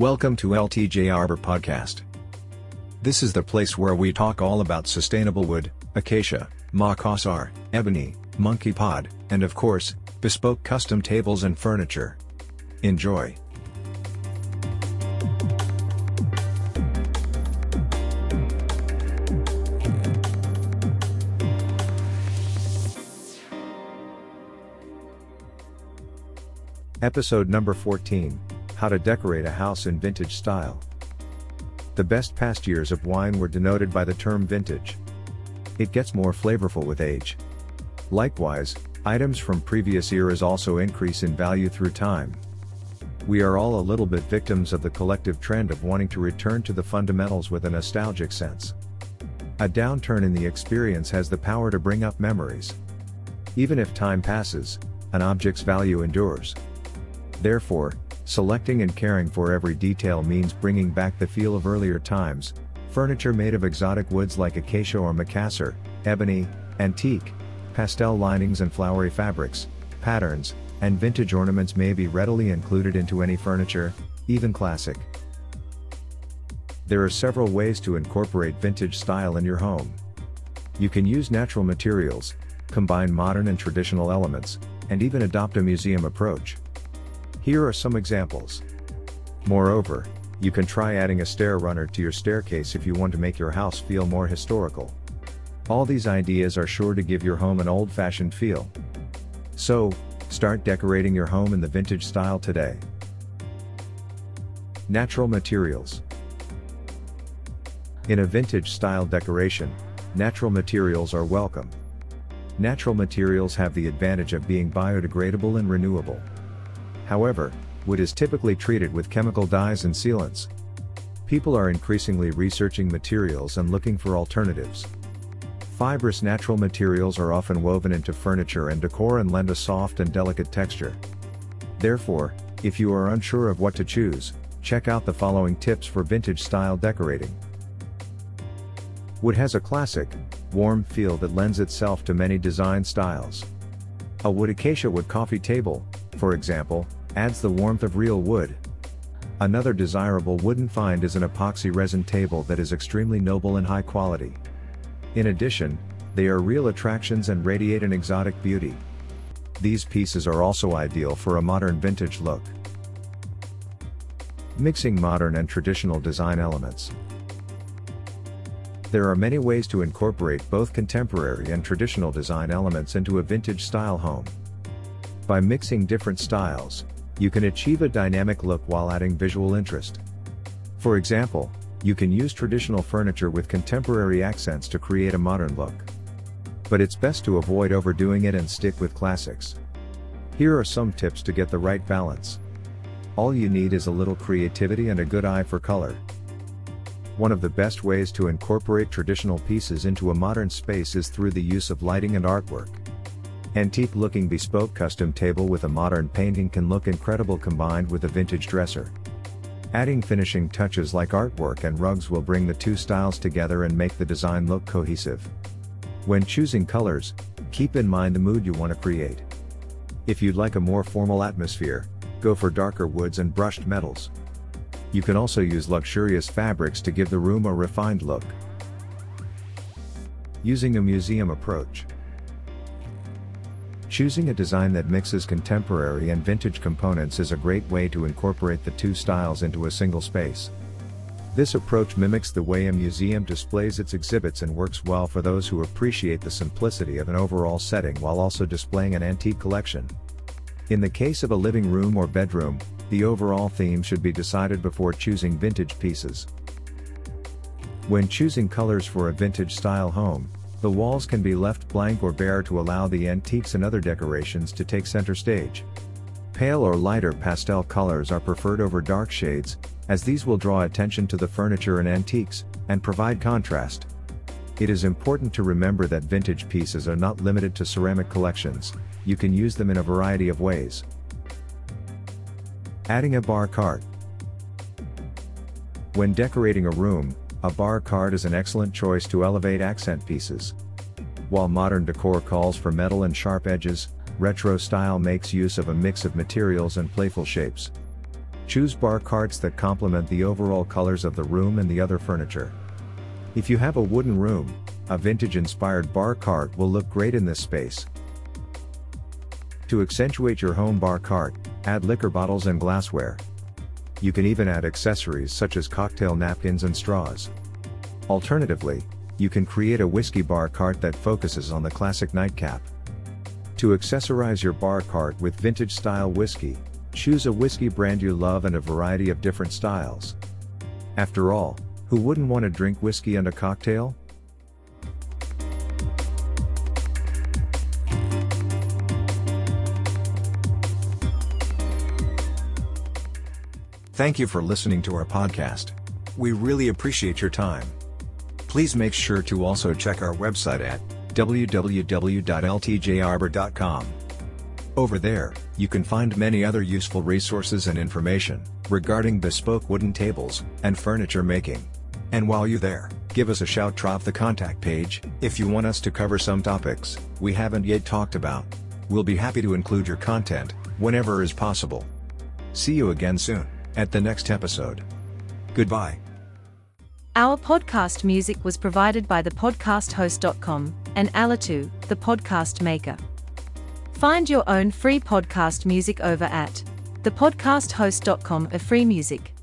Welcome to LTJ Arbor Podcast. This is the place where we talk all about sustainable wood, acacia, macassar, ebony, monkey pod, and of course, bespoke custom tables and furniture. Enjoy. Episode number 14 How to Decorate a House in Vintage Style. The best past years of wine were denoted by the term vintage. It gets more flavorful with age. Likewise, items from previous eras also increase in value through time. We are all a little bit victims of the collective trend of wanting to return to the fundamentals with a nostalgic sense. A downturn in the experience has the power to bring up memories. Even if time passes, an object's value endures. Therefore, selecting and caring for every detail means bringing back the feel of earlier times. Furniture made of exotic woods like acacia or macassar, ebony, antique, pastel linings and flowery fabrics, patterns, and vintage ornaments may be readily included into any furniture, even classic. There are several ways to incorporate vintage style in your home. You can use natural materials, combine modern and traditional elements, and even adopt a museum approach. Here are some examples. Moreover, you can try adding a stair runner to your staircase if you want to make your house feel more historical. All these ideas are sure to give your home an old-fashioned feel. So, start decorating your home in the vintage style today. Natural materials. In a vintage style decoration, natural materials are welcome. Natural materials have the advantage of being biodegradable and renewable. However, wood is typically treated with chemical dyes and sealants. People are increasingly researching materials and looking for alternatives. Fibrous natural materials are often woven into furniture and decor and lend a soft and delicate texture. Therefore, if you are unsure of what to choose, check out the following tips for vintage style decorating. Wood has a classic, warm feel that lends itself to many design styles. A wood acacia wood coffee table, for example, adds the warmth of real wood. Another desirable wooden find is an epoxy resin table that is extremely noble and high quality. In addition, they are real attractions and radiate an exotic beauty. These pieces are also ideal for a modern vintage look. Mixing modern and traditional design elements. There are many ways to incorporate both contemporary and traditional design elements into a vintage style home. By mixing different styles, you can achieve a dynamic look while adding visual interest. For example, you can use traditional furniture with contemporary accents to create a modern look. But it's best to avoid overdoing it and stick with classics. Here are some tips to get the right balance. All you need is a little creativity and a good eye for color. One of the best ways to incorporate traditional pieces into a modern space is through the use of lighting and artwork. Antique looking bespoke custom table with a modern painting can look incredible combined with a vintage dresser. Adding finishing touches like artwork and rugs will bring the two styles together and make the design look cohesive. When choosing colors, keep in mind the mood you want to create. If you'd like a more formal atmosphere, go for darker woods and brushed metals. You can also use luxurious fabrics to give the room a refined look. Using a museum approach. Choosing a design that mixes contemporary and vintage components is a great way to incorporate the two styles into a single space. This approach mimics the way a museum displays its exhibits and works well for those who appreciate the simplicity of an overall setting while also displaying an antique collection. In the case of a living room or bedroom, the overall theme should be decided before choosing vintage pieces. When choosing colors for a vintage style home, the walls can be left blank or bare to allow the antiques and other decorations to take center stage. Pale or lighter pastel colors are preferred over dark shades, as these will draw attention to the furniture and antiques, and provide contrast. It is important to remember that vintage pieces are not limited to ceramic collections, you can use them in a variety of ways. Adding a bar cart. When decorating a room, a bar cart is an excellent choice to elevate accent pieces. While modern decor calls for metal and sharp edges, retro style makes use of a mix of materials and playful shapes. Choose bar carts that complement the overall colors of the room and the other furniture. If you have a wooden room, a vintage-inspired bar cart will look great in this space. To accentuate your home bar cart, add liquor bottles and glassware. You can even add accessories such as cocktail napkins and straws. Alternatively, you can create a whiskey bar cart that focuses on the classic nightcap. To accessorize your bar cart with vintage style whiskey, choose a whiskey brand you love and a variety of different styles. After all, who wouldn't want to drink whiskey and a cocktail? Thank you for listening to our podcast. We really appreciate your time. Please make sure to also check our website at www.ltjarbor.com. Over there, you can find many other useful resources and information regarding bespoke wooden tables and furniture making. And while you're there, give us a shout drop the contact page if you want us to cover some topics we haven't yet talked about. We'll be happy to include your content whenever is possible. See you again soon at the next episode. Goodbye. Our podcast music was provided by thepodcasthost.com and Alitu, the podcast maker. Find your own free podcast music over at thepodcasthost.com of free music.